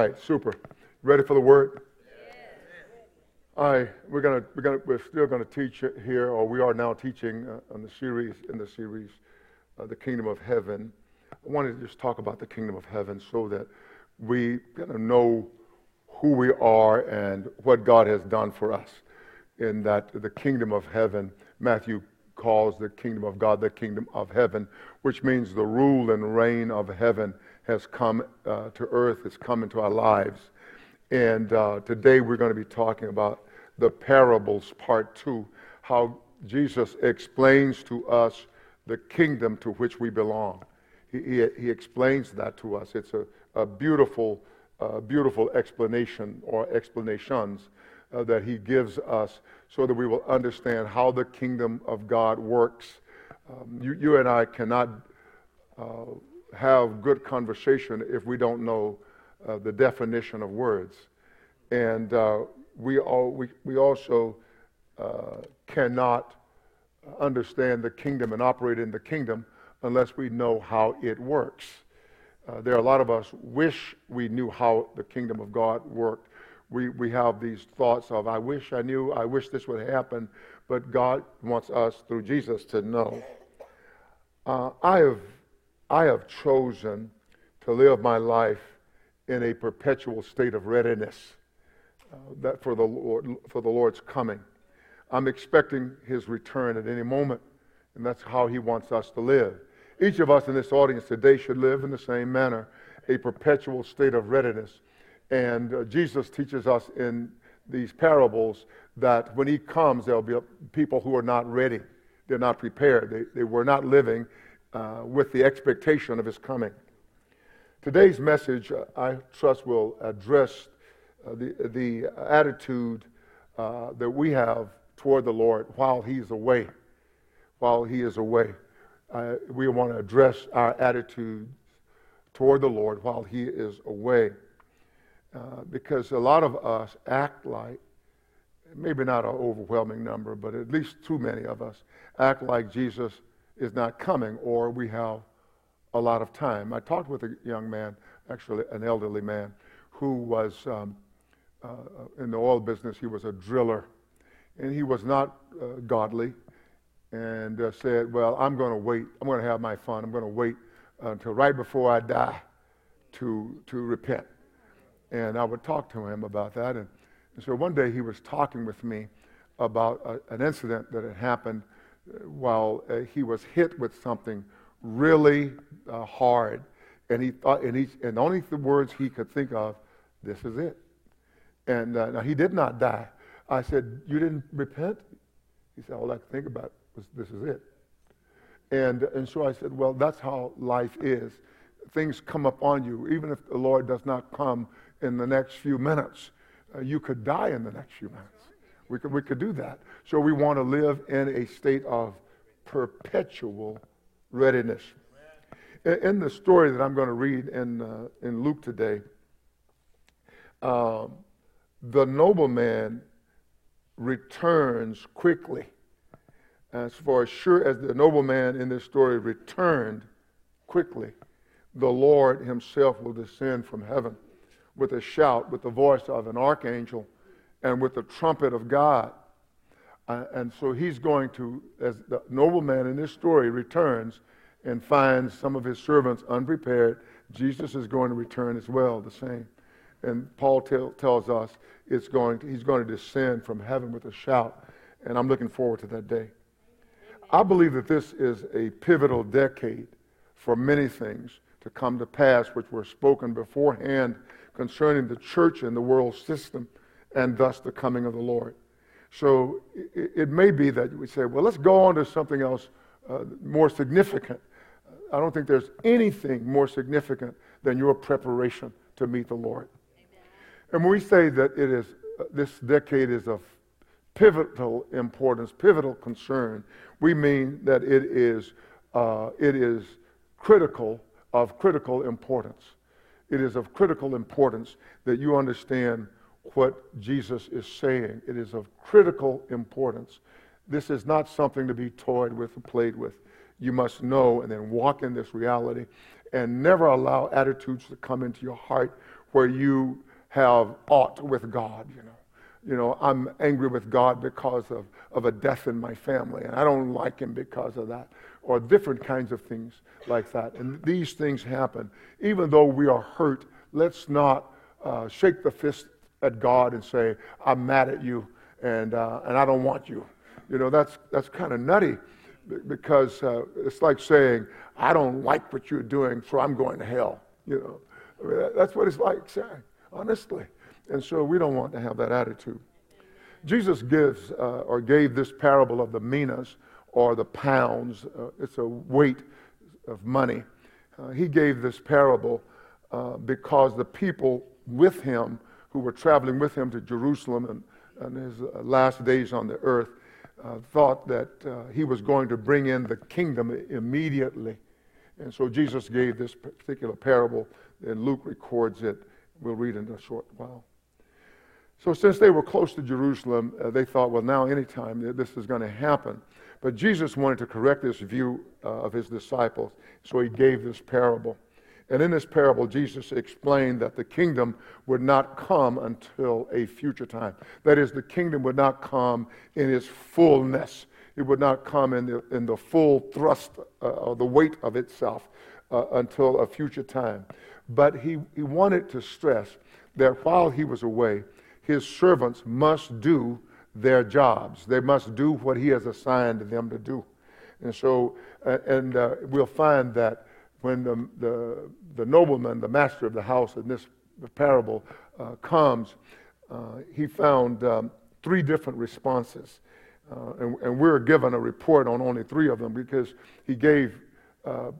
All right, super. Ready for the word? All right, we're gonna we're gonna we're still gonna teach here, or we are now teaching uh, on the series in the series, uh, the kingdom of heaven. I wanted to just talk about the kingdom of heaven so that we kind of know who we are and what God has done for us. In that the kingdom of heaven, Matthew calls the kingdom of God the kingdom of heaven, which means the rule and reign of heaven has come uh, to earth, has come into our lives. And uh, today we're going to be talking about the parables, part two, how Jesus explains to us the kingdom to which we belong. He, he, he explains that to us. It's a, a beautiful, uh, beautiful explanation or explanations uh, that he gives us so that we will understand how the kingdom of God works. Um, you, you, and I cannot uh, have good conversation if we don't know uh, the definition of words. And uh, we, all, we, we also uh, cannot understand the kingdom and operate in the kingdom unless we know how it works. Uh, there are a lot of us wish we knew how the kingdom of God worked. We, we have these thoughts of, I wish I knew, I wish this would happen, but God wants us through Jesus to know. Uh, I have I have chosen to live my life in a perpetual state of readiness uh, that for the Lord, for the Lord's coming. I'm expecting His return at any moment, and that's how He wants us to live. Each of us in this audience today should live in the same manner, a perpetual state of readiness. And uh, Jesus teaches us in these parables that when He comes, there'll be people who are not ready. They're not prepared. They, they were not living uh, with the expectation of his coming. Today's message, uh, I trust, will address uh, the, the attitude uh, that we have toward the Lord while he's away. While he is away. We want to address our attitude toward the Lord while he is away. Uh, because a lot of us act like, maybe not an overwhelming number, but at least too many of us act like Jesus is not coming or we have a lot of time. I talked with a young man, actually an elderly man, who was um, uh, in the oil business. He was a driller, and he was not uh, godly, and uh, said, "Well, I'm going to wait. I'm going to have my fun. I'm going to wait until right before I die to to repent." And I would talk to him about that, and, and so one day he was talking with me about a, an incident that had happened while uh, he was hit with something really uh, hard, and he thought, and he, and only the words he could think of, this is it. And uh, now he did not die. I said, you didn't repent? He said, all I could think about was this is it. And, and so I said, well, that's how life is. Things come upon you. Even if the Lord does not come in the next few minutes, uh, you could die in the next few minutes. We could, we could do that. So we want to live in a state of perpetual readiness. In, the story that I'm going to read in, uh, in Luke today, um, the nobleman returns quickly. As far as sure as the nobleman in this story returned quickly, the Lord himself will descend from heaven with a shout, with the voice of an archangel and with the trumpet of God. Uh, and so he's going to, as the nobleman in this story returns and finds some of his servants unprepared, Jesus is going to return as well, the same. And Paul tell, tells us it's going to, he's going to descend from heaven with a shout. And I'm looking forward to that day. I believe that this is a pivotal decade for many things to come to pass, which were spoken beforehand concerning the church and the world system and thus the coming of the Lord. So it, it may be that we say, well, let's go on to something else uh, more significant. I don't think there's anything more significant than your preparation to meet the Lord. Amen. And when we say that it is, uh, this decade is of pivotal importance, pivotal concern, we mean that it is, uh, it is critical, of critical importance. It is of critical importance that you understand what Jesus is saying. It is of critical importance. This is not something to be toyed with or played with. You must know and then walk in this reality and never allow attitudes to come into your heart where you have aught with God, you know. You know, I'm angry with God because of, of a death in my family, and I don't like him because of that, or different kinds of things like that. And these things happen. Even though we are hurt, let's not uh, shake the fist at God and say, I'm mad at you and, uh, and I don't want you. You know, that's, that's kind of nutty because uh, it's like saying, I don't like what you're doing, so I'm going to hell. You know, I mean, that's what it's like saying, honestly. And so we don't want to have that attitude. Jesus gives uh, or gave this parable of the minas or the pounds. Uh, it's a weight of money. Uh, he gave this parable uh, because the people with him who were traveling with him to Jerusalem and, and his uh, last days on the earth uh, thought that he was going to bring in the kingdom immediately. And so Jesus gave this particular parable, and Luke records it. We'll read in a short while. So, since they were close to Jerusalem, uh, they thought, well, now anytime this is going to happen. But Jesus wanted to correct this view uh, of his disciples, so he gave this parable. And in this parable, Jesus explained that the kingdom would not come until a future time. That is, the kingdom would not come in its fullness. It would not come in the, in the full thrust uh, or the weight of itself uh, until a future time. But he, he wanted to stress that while he was away, his servants must do their jobs. They must do what he has assigned them to do. And so, uh, and uh, we'll find that when the, the, the, nobleman, the master of the house in this parable uh, comes, uh, he found um, three different responses. Uh, and, and, we're given a report on only three of them because he gave uh,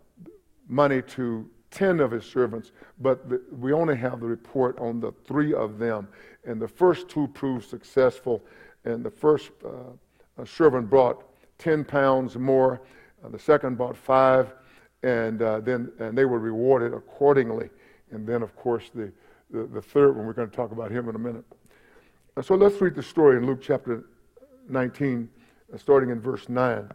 money to 10 of his servants, but the, we only have the report on the three of them. And the first two proved successful, and the first uh, servant brought 10 pounds more, the second brought five, and uh, then and they were rewarded accordingly. And then, of course, the, the, the third one, we're going to talk about him in a minute. so let's read the story in Luke chapter 19, uh, starting in verse 9.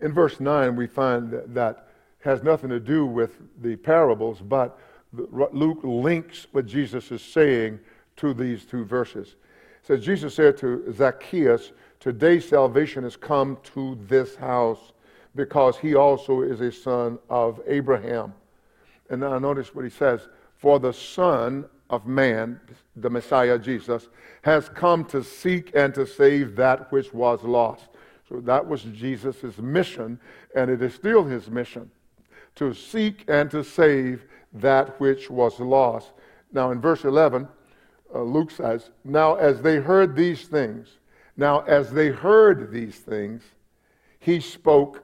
In verse 9, we find that, that has nothing to do with the parables, but Luke links what Jesus is saying to these two verses. It says, Jesus said to Zacchaeus, Today salvation has come to this house because he also is a son of Abraham. And now notice what he says For the Son of Man, the Messiah Jesus, has come to seek and to save that which was lost. So that was Jesus' mission, and it is still his mission to seek and to save that which was lost. Now, in verse 11, uh, Luke says, Now as they heard these things, now as they heard these things, he spoke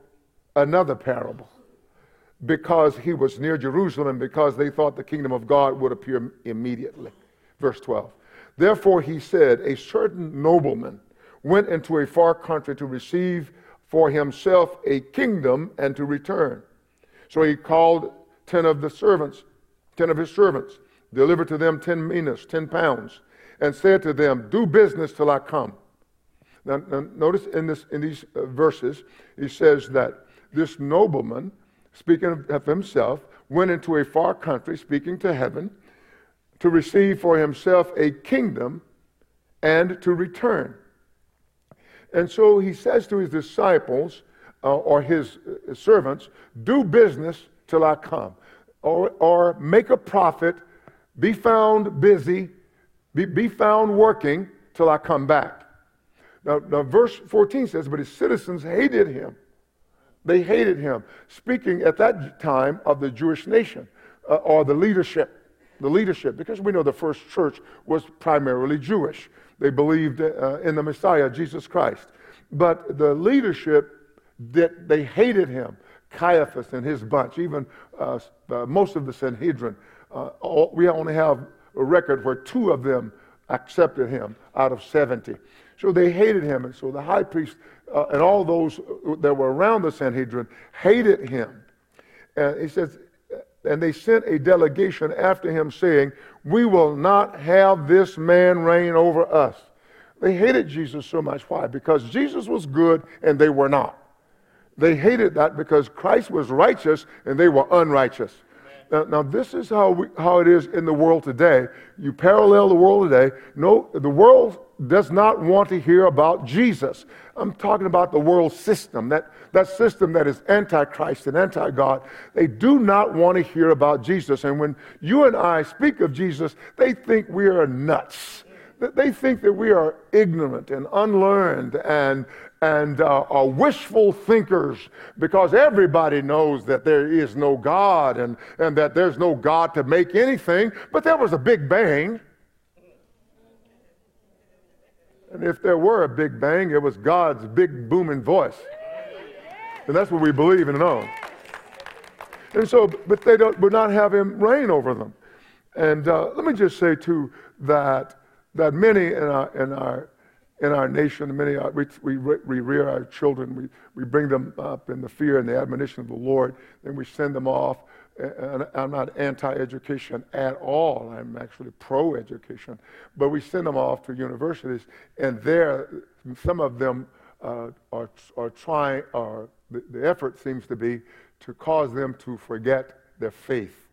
another parable because he was near Jerusalem because they thought the kingdom of God would appear immediately. Verse 12. Therefore he said, A certain nobleman went into a far country to receive for himself a kingdom and to return. So he called ten of the servants, ten of his servants, delivered to them ten minas, ten pounds, and said to them, Do business till I come. Now, now notice in, this, in these uh, verses, he says that this nobleman, speaking of himself, went into a far country, speaking to heaven, to receive for himself a kingdom and to return. And so he says to his disciples, uh, or his uh, servants, do business till I come. Or, or make a profit, be found busy, be, be found working till I come back. Now, now, verse 14 says, But his citizens hated him. They hated him, speaking at that time of the Jewish nation uh, or the leadership. The leadership, because we know the first church was primarily Jewish. They believed uh, in the Messiah, Jesus Christ. But the leadership that they hated him. Caiaphas and his bunch, even uh, uh, most of the Sanhedrin. Uh, all, we only have a record where two of them accepted him out of 70. So they hated him. And so the high priest uh, and all those that were around the Sanhedrin hated him. And he says, and they sent a delegation after him saying, We will not have this man reign over us. They hated Jesus so much. Why? Because Jesus was good and they were not. They hated that because Christ was righteous and they were unrighteous. Now, now this is how, we, how it is in the world today. You parallel the world today. No, the world does not want to hear about Jesus. I'm talking about the world system, that, that system that is antichrist and anti God. They do not want to hear about Jesus. And when you and I speak of Jesus, they think we are nuts. They think that we are ignorant and unlearned and, and uh, wishful thinkers because everybody knows that there is no God and, and that there's no God to make anything. But there was a big bang. And if there were a big bang, it was God's big booming voice. And that's what we believe in and know. And so, but they don't, would not have him reign over them. And uh, let me just say, too, that, that many in our, in our, in our nation, many, uh, we, we, we rear our children, we, we bring them up in the fear and the admonition of the Lord, then we send them off I'm not anti-education at all. I'm actually pro-education. But we send them off to universities, and there, some of them uh, are, are trying, or the, the, effort seems to be to cause them to forget their faith.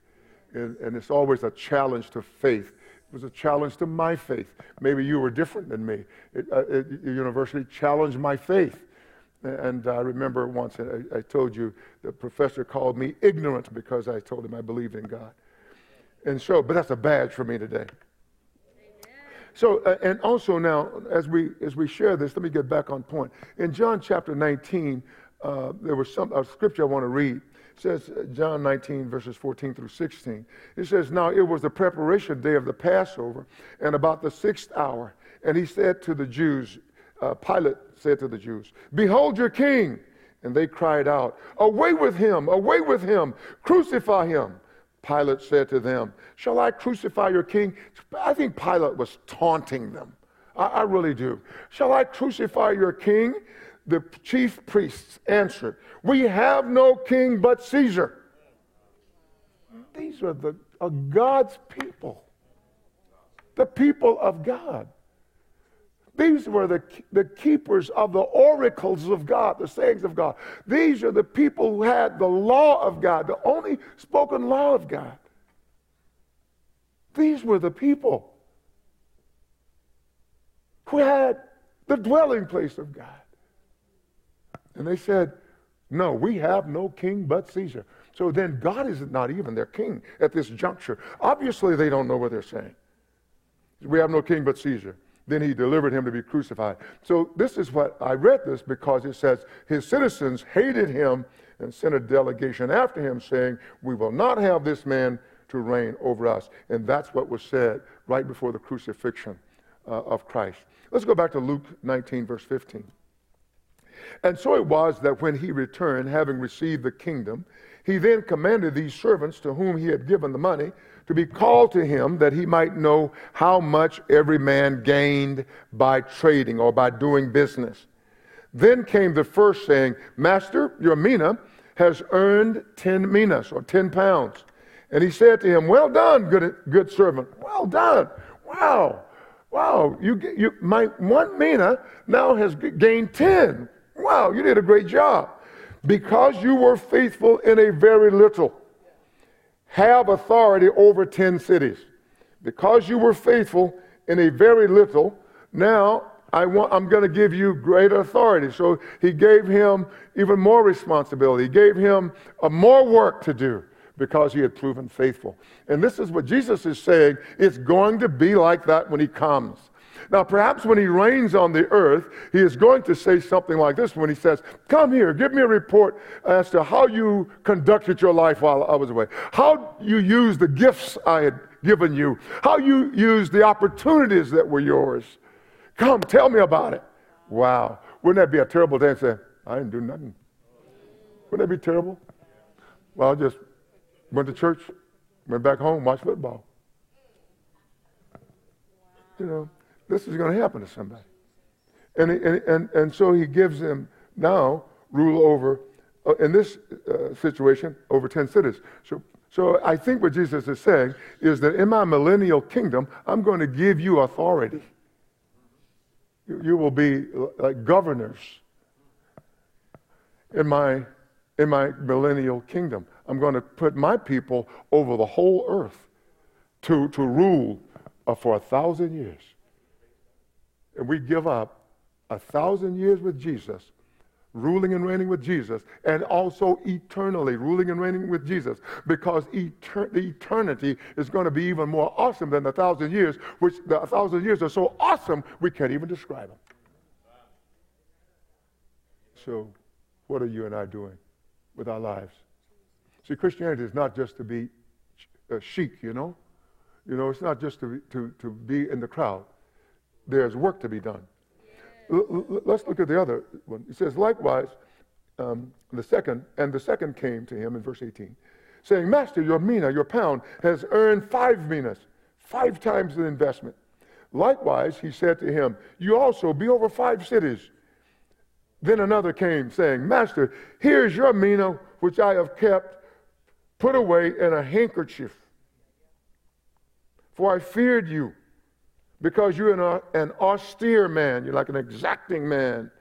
And, and it's always a challenge to faith. It was a challenge to my faith. Maybe you were different than me. It, uh, it, university challenged my faith. And I remember once I, I, told you the professor called me ignorant because I told him I believed in God. And so, but that's a badge for me today. So, uh, and also now, as we as we share this, let me get back on point. In John chapter 19, uh, there was some a scripture I want to read. Says uh, John 19 verses 14 through 16. It says, "Now it was the preparation day of the Passover, and about the sixth hour, and he said to the Jews, uh, Pilate said to the Jews, Behold your king. And they cried out, Away with him, away with him, crucify him. Pilate said to them, Shall I crucify your king? I think Pilate was taunting them. I, I really do. Shall I crucify your king? The chief priests answered, We have no king but Caesar. These are the are God's people, the people of God. These were the, the keepers of the oracles of God, the sayings of God. These are the people who had the law of God, the only spoken law of God. These were the people who had the dwelling place of God. And they said, No, we have no king but Caesar. So then God is not even their king at this juncture. Obviously, they don't know what they're saying. We have no king but Caesar. Then he delivered him to be crucified. So this is what I read this because it says his citizens hated him and sent a delegation after him saying, We will not have this man to reign over us. And that's what was said right before the crucifixion uh, of Christ. Let's go back to Luke 19, verse 15. And so it was that when he returned, having received the kingdom, he then commanded these servants to whom he had given the money to be called to him that he might know how much every man gained by trading or by doing business. Then came the first saying, Master, your mina has earned 10 minas or 10 pounds. And he said to him, Well done, good, good servant. Well done. Wow. Wow. You, you, my one mina now has gained 10. Wow, you did a great job. Because you were faithful in a very little have authority over 10 cities. Because you were faithful in a very little, now I want, I'm going to give you greater authority. So he gave him even more responsibility. He gave him a more work to do because he had proven faithful. And this is what Jesus is saying. It's going to be like that when he comes. Now, perhaps when he reigns on the earth, he is going to say something like this when he says, Come here, give me a report as to how you conducted your life while I was away, how you used the gifts I had given you, how you used the opportunities that were yours. Come, tell me about it. Wow. Wouldn't that be a terrible day to say, I didn't do nothing? Wouldn't that be terrible? Well, I just went to church, went back home, watched football. You know, this is going to happen to somebody. And, and, and, and so he gives them now rule over, uh, in this uh, situation, over 10 cities. So, so I think what Jesus is saying is that in my millennial kingdom, I'm going to give you authority. You, you will be like governors in my, in my millennial kingdom. I'm going to put my people over the whole earth to, to rule uh, for a thousand years. And we give up a thousand years with Jesus ruling and reigning with Jesus, and also eternally ruling and reigning with Jesus, because etern- eternity is going to be even more awesome than the thousand years, which the thousand years are so awesome we can't even describe them. So, what are you and I doing with our lives? See, Christianity is not just to be uh, chic, you know. You know, it's not just to, to, to be in the crowd. There's work to be done let's look at the other one. He says, likewise, um, the second, and the second came to him in verse 18, saying, Master, your mina, your pound, has earned five minas, five times the investment. Likewise, he said to him, You also be over five cities. Then another came, saying, Master, here's your mina, which I have kept, put away in a handkerchief. For I feared you because you're an, an austere man. You're like an exacting man,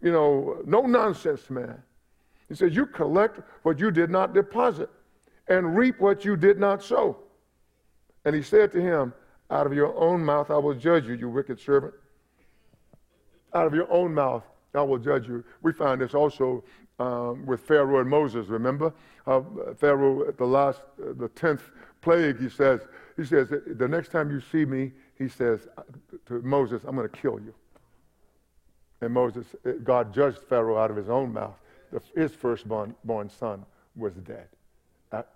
you know, no nonsense man. He says, You collect what you did not deposit and reap what you did not sow. And he said to him, Out of your own mouth I will judge you, you wicked servant. Out of your own mouth I will judge you. We find this also um, with Pharaoh and Moses. Remember, uh, Pharaoh at the last, uh, the tenth plague, he says, he says, the next time you see me, he says to Moses, I'm going to kill you. And Moses, God judged Pharaoh out of his own mouth. His firstborn son was dead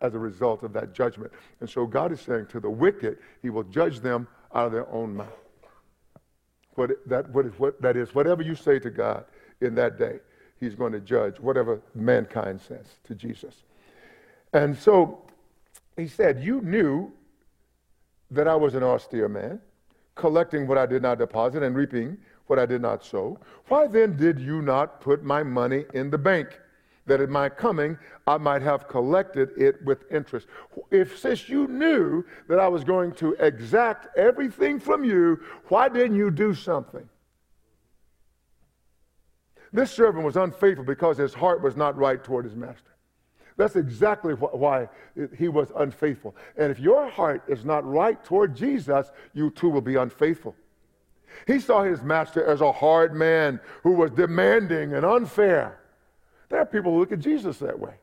as a result of that judgment. And so God is saying to the wicked, he will judge them out of their own mouth. What, that, what, that is, whatever you say to God in that day, he's going to judge whatever mankind says to Jesus. And so he said, You knew that I was an austere man collecting what I did not deposit and reaping what I did not sow. Why then did you not put my money in the bank? That at my coming I might have collected it with interest. If since you knew that I was going to exact everything from you, why didn't you do something? This servant was unfaithful because his heart was not right toward his master. That's exactly wh- why he was unfaithful. And if your heart is not right toward Jesus, you too will be unfaithful. He saw his master as a hard man who was demanding and unfair. There are people who look at Jesus that way.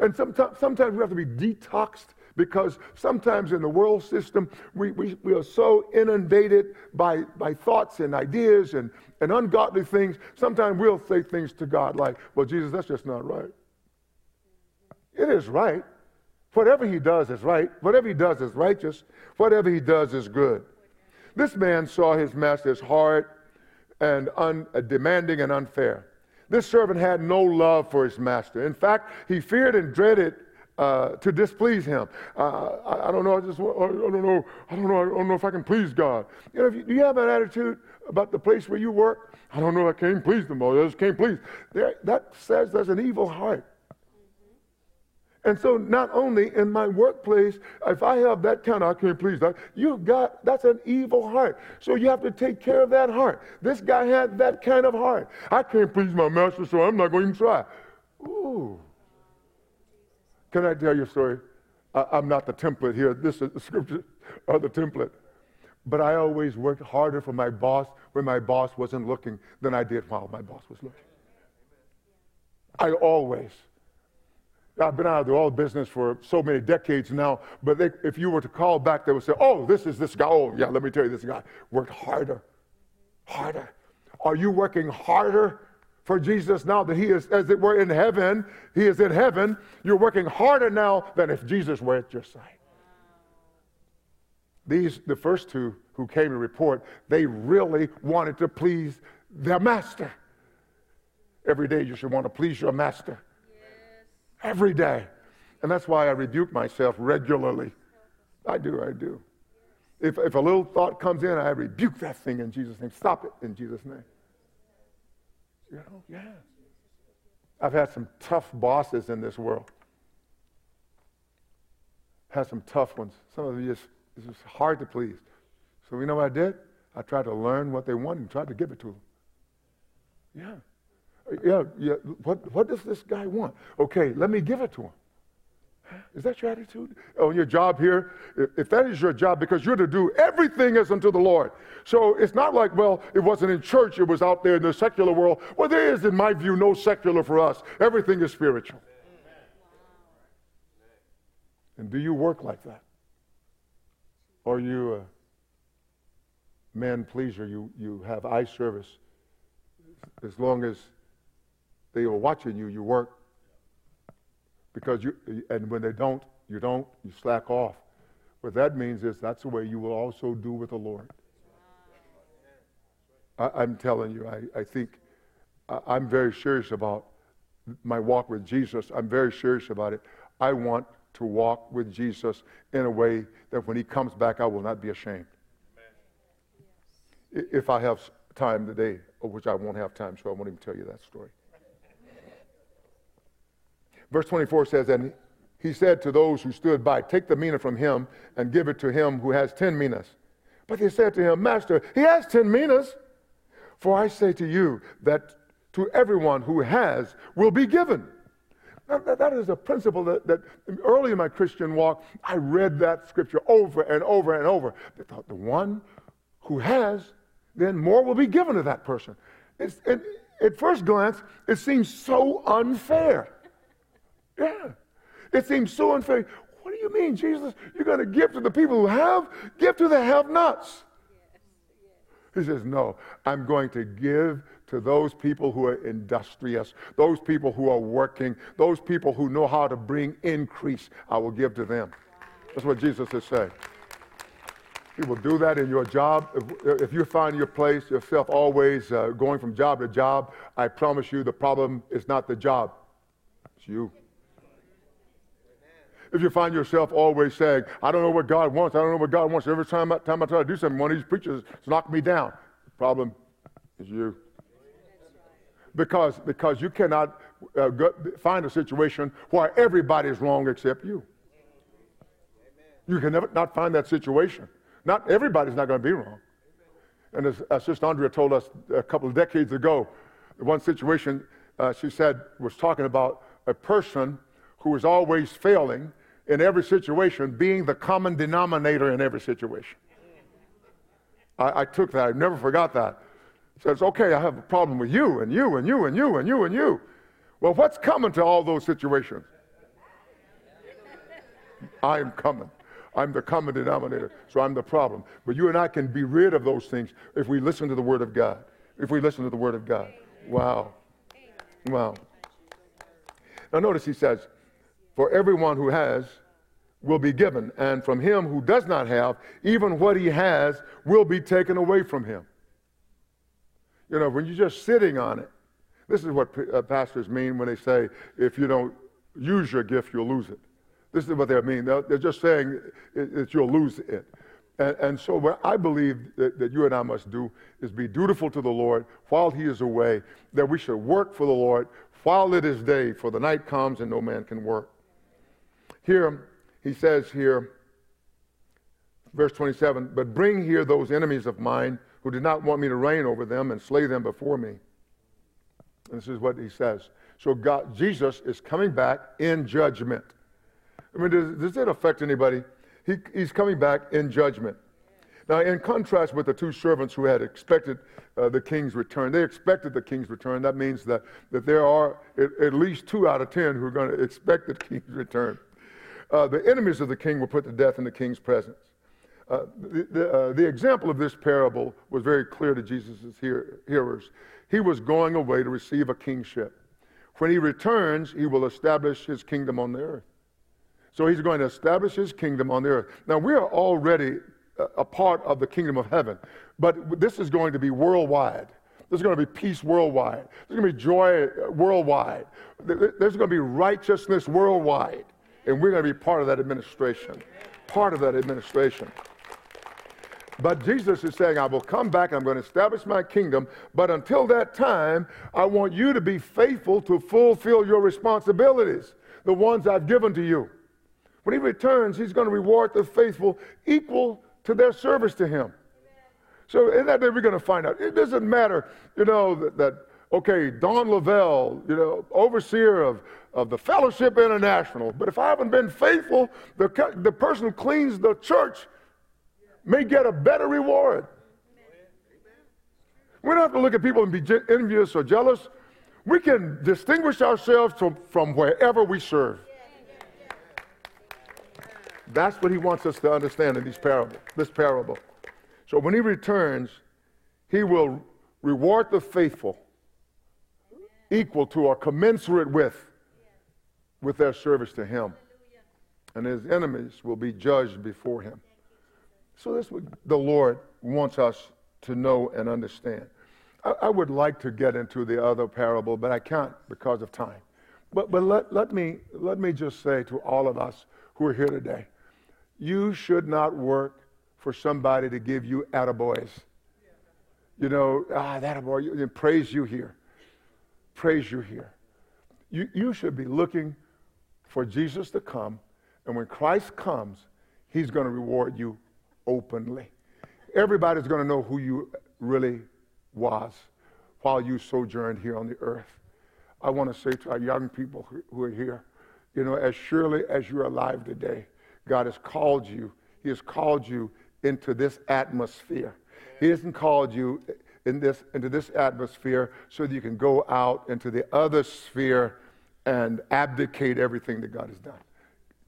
And sometimes, sometimes we have to be detoxed because sometimes in the world system, we, we, we are so inundated by, by thoughts and ideas and, and ungodly things. Sometimes we'll say things to God like, well, Jesus, that's just not right. It is right. Whatever he does is right. Whatever he does is righteous. Whatever he does is good. This man saw his master as hard and un, uh, demanding and unfair. This servant had no love for his master. In fact, he feared and dreaded uh, to displease him. Uh, I, I, don't know. I just I don't know. I don't know. I don't know if I can please God. You know, you, do you have that attitude about the place where you work? I don't know. I can't please them. All. I just can't please. There, that says there's an evil heart. And so not only in my workplace, if I have that kind of, I can't please that, you've got, that's an evil heart. So you have to take care of that heart. This guy had that kind of heart. I can't please my master, so I'm not going to try. Ooh. Can I tell you a story? I, am not the template here. This is the scripture or the template. But I always worked harder for my boss when my boss wasn't looking than I did while my boss was looking. I always. I've been out of the oil business for so many decades now, but they, if you were to call back, they would say, oh, this is this guy. Oh, yeah, let me tell you, this guy worked harder. Harder. Are you working harder for Jesus now that he is, as it were, in heaven? He is in heaven. You're working harder now than if Jesus were at your side. These, the first two who came to report, they really wanted to please their master. Every day you should want to please your master every day. And that's why I rebuke myself regularly. I do, I do. If, if a little thought comes in, I rebuke that thing in Jesus' name. Stop it in Jesus' name. You know, yeah. I've had some tough bosses in this world. Had some tough ones. Some of them just, it's just hard to please. So you know what I did? I tried to learn what they wanted and tried to give it to them. Yeah yeah, yeah. What, what does this guy want? Okay, let me give it to him. Is that your attitude? On oh, your job here? If, that is your job, because you're to do everything as unto the Lord. So it's not like, well, it wasn't in church, it was out there in the secular world. Well, there is, in my view, no secular for us. Everything is spiritual. And do you work like that? Or you a man pleaser? You, you have eye service. As long as they are watching you, you work because you, and when they don't, you don't, you slack off. What that means is that's the way you will also do with the Lord. I, am telling you, I, I think I, am very serious about my walk with Jesus. I'm very serious about it. I want to walk with Jesus in a way that when he comes back, I will not be ashamed. Amen. If I have time today, which I won't have time, so I won't even tell you that story. Verse 24 says, And he said to those who stood by, Take the mina from him and give it to him who has ten minas. But they said to him, Master, he has ten minas. For I say to you that to everyone who has will be given. Now, that is a principle that, that early in my Christian walk, I read that scripture over and over and over. I thought, the one who has, then more will be given to that person. It, at first glance, it seems so unfair. Yeah. It seems so unfair. What do you mean, Jesus? You're going to give to the people who have? Give to the have nots. He says, No, I'm going to give to those people who are industrious, those people who are working, those people who know how to bring increase. I will give to them. That's what Jesus is saying. He will do that in your job. If, if you find your place, yourself always uh, going from job to job, I promise you the problem is not the job, it's you if you find yourself always saying, I don't know what God wants, I don't know what God wants, every time I, time I try to do something, one of these preachers knock me down. The problem is you. Because, because you cannot uh, go, find a situation where everybody is wrong except you. You can never not find that situation. Not everybody's not going to be wrong. And as, as Sister Andrea told us a couple of decades ago, one situation uh, she said was talking about a person who was always failing in every situation, being the common denominator in every situation. I, I took that, I never forgot that. Says, okay, I have a problem with you and you and you and you and you and you. Well, what's coming to all those situations? I am coming. I'm the common denominator, so I'm the problem. But you and I can be rid of those things if we listen to the Word of God. If we listen to the Word of God. Wow. Wow. Now, notice he says, for everyone who has will be given, and from him who does not have, even what he has will be taken away from him. You know, when you're just sitting on it, this is what uh, pastors mean when they say, if you don't use your gift, you'll lose it. This is what they mean. They're, just saying that you'll lose it. And, and, so, what I believe that, that you and I must do is be dutiful to the Lord while He is away, that we should work for the Lord while it is day, for the night comes and no man can work. Here, he says here, verse 27, but bring here those enemies of mine who did not want me to reign over them and slay them before me. And this is what he says. So God, Jesus is coming back in judgment. I mean, does, does affect anybody? He, he's coming back in judgment. Now, in contrast with the two servants who had expected uh, the king's return, they expected the king's return. That means that, that there are at, at least two out of ten who are going to expect the king's return uh, the enemies of the king were put to death in the king's presence. Uh, the, the, uh, the, example of this parable was very clear to Jesus' hear, hearers. He was going away to receive a kingship. When he returns, he will establish his kingdom on the earth. So he's going to establish his kingdom on the earth. Now, we are already a part of the kingdom of heaven, but this is going to be worldwide. There's going to be peace worldwide. There's going to be joy worldwide. There's going to be righteousness worldwide. And we're going to be part of that administration. Part of that administration. But Jesus is saying, I will come back, I'm going to establish my kingdom, but until that time, I want you to be faithful to fulfill your responsibilities, the ones I've given to you. When he returns, he's going to reward the faithful equal to their service to him. So in that day, we're going to find out. It doesn't matter, you know, that, that okay, Don Lavelle, you know, overseer of, of the Fellowship International. But if I haven't been faithful, the, the person who cleans the church may get a better reward. We don't have to look at people and be envious or jealous. We can distinguish ourselves from, from wherever we serve. That's what he wants us to understand in these parable, this parable. So when he returns, he will reward the faithful equal to or commensurate with with their service to him. And his enemies will be judged before him. So that's what the Lord wants us to know and understand. I, I would like to get into the other parable, but I can't because of time. But, but let, let, me, let me just say to all of us who are here today, you should not work for somebody to give you attaboys. You know, ah, that boy, praise you here. Praise you here. You, you should be looking for Jesus to come, and when Christ comes, he's going to reward you openly. Everybody's going to know who you really was while you sojourned here on the earth. I want to say to our young people who are here, you know, as surely as you're alive today, God has called you. He has called you into this atmosphere. He hasn't called you in this, into this atmosphere so that you can go out into the other sphere and abdicate everything that God has done.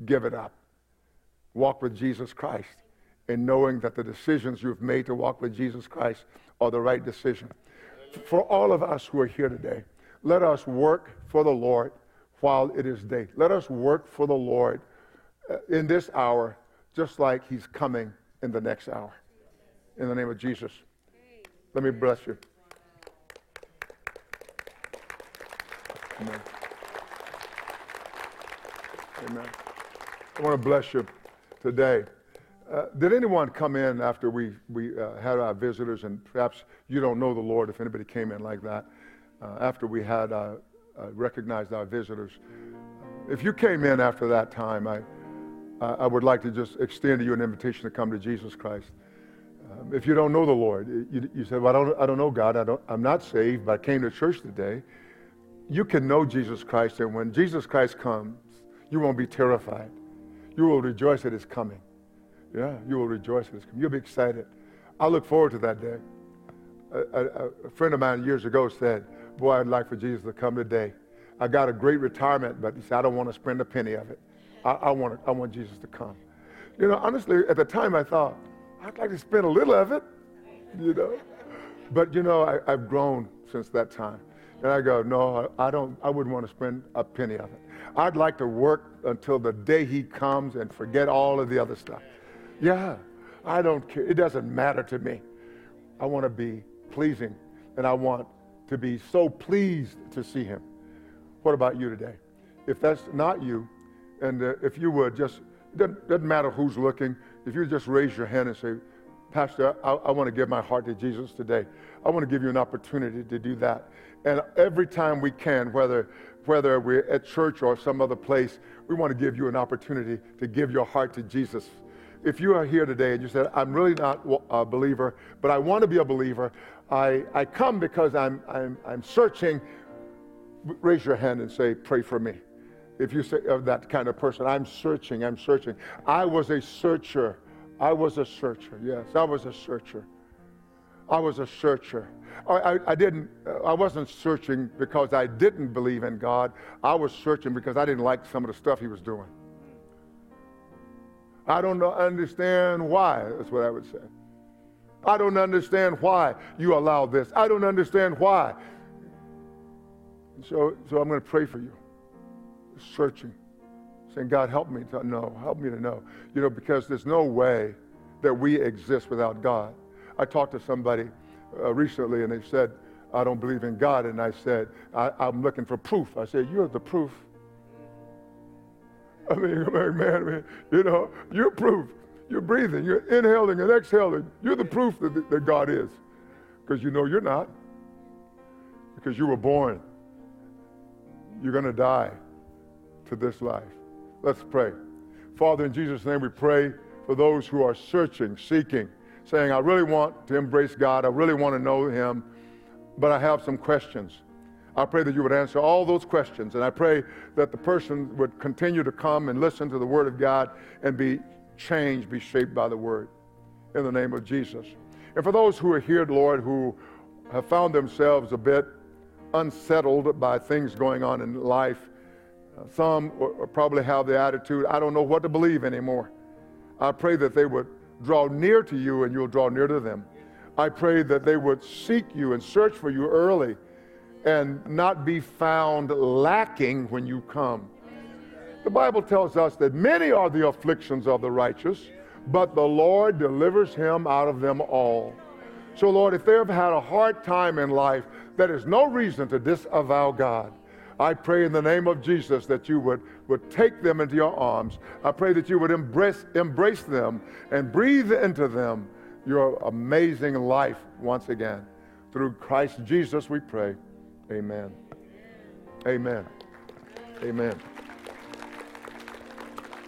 Give it up. Walk with Jesus Christ and knowing that the decisions you've made to walk with Jesus Christ are the right decision. For all of us who are here today, let us work for the Lord while it is day. Let us work for the Lord uh, in this hour, just like He's coming in the next hour. In the name of Jesus. Let me bless you. Amen. Amen. I want to bless you today. Uh, did anyone come in after we, we uh, had our visitors, and perhaps you don't know the Lord if anybody came in like that, uh, after we had uh, uh, recognized our visitors? If you came in after that time, I, I would like to just extend to you an invitation to come to Jesus Christ. Um, if you don't know the Lord, you, you say, Well, I don't, I don't know God, I don't, I'm not saved, but I came to church today. You can know Jesus Christ, and when Jesus Christ comes, you won't be terrified. You will rejoice at his coming. Yeah, you will rejoice at his coming. You'll be excited. I look forward to that day. A, a, a, friend of mine years ago said, Boy, I'd like for Jesus to come today. I got a great retirement, but he said, I don't want to spend a penny of it. I, I, want, I want Jesus to come. You know, honestly, at the time I thought, I'd like to spend a little of it, you know. But, you know, I, I've grown since that time. And I go, no, I don't, I wouldn't want to spend a penny of it. I'd like to work until the day he comes and forget all of the other stuff. Yeah, I don't care. It doesn't matter to me. I want to be pleasing and I want to be so pleased to see him. What about you today? If that's not you, and uh, if you would just, doesn't, doesn't, matter who's looking, if you just raise your hand and say, Pastor, I, I want to give my heart to Jesus today. I want to give you an opportunity to do that. And every time we can, whether, whether we're at church or some other place, we want to give you an opportunity to give your heart to Jesus. If you are here today and you said, I'm really not a believer, but I want to be a believer, I, I come because I'm, I'm, I'm searching, raise your hand and say, Pray for me. If you say of that kind of person, I'm searching, I'm searching. I was a searcher. I was a searcher. Yes, I was a searcher. I was a searcher. I, I, I, didn't, I wasn't searching because I didn't believe in God. I was searching because I didn't like some of the stuff he was doing. I don't understand why, that's what I would say. I don't understand why you allow this. I don't understand why. So, so I'm going to pray for you. Searching. Saying, God, help me to know. Help me to know. You know, because there's no way that we exist without God. I talked to somebody uh, recently and they said, I don't believe in God. And I said, I, am looking for proof. I said, You're the proof. I mean, man, you know, you're proof. You're breathing, you're inhaling and exhaling. You're the proof that, that God is. Because you know you're not. Because you were born. You're going to die to this life. Let's pray. Father, in Jesus' name, we pray for those who are searching, seeking, saying, I really want to embrace God. I really want to know Him, but I have some questions. I pray that you would answer all those questions. And I pray that the person would continue to come and listen to the Word of God and be changed, be shaped by the Word. In the name of Jesus. And for those who are here, Lord, who have found themselves a bit unsettled by things going on in life, some probably have the attitude, I don't know what to believe anymore. I pray that they would draw near to you and you'll draw near to them. I pray that they would seek you and search for you early and not be found lacking when you come. The Bible tells us that many are the afflictions of the righteous, but the Lord delivers him out of them all. So, Lord, if they have had a hard time in life, that is no reason to disavow God. I pray in the name of Jesus that you would, would take them into your arms. I pray that you would embrace, embrace them and breathe into them your amazing life once again. Through Christ Jesus we pray. Amen. Amen. Amen.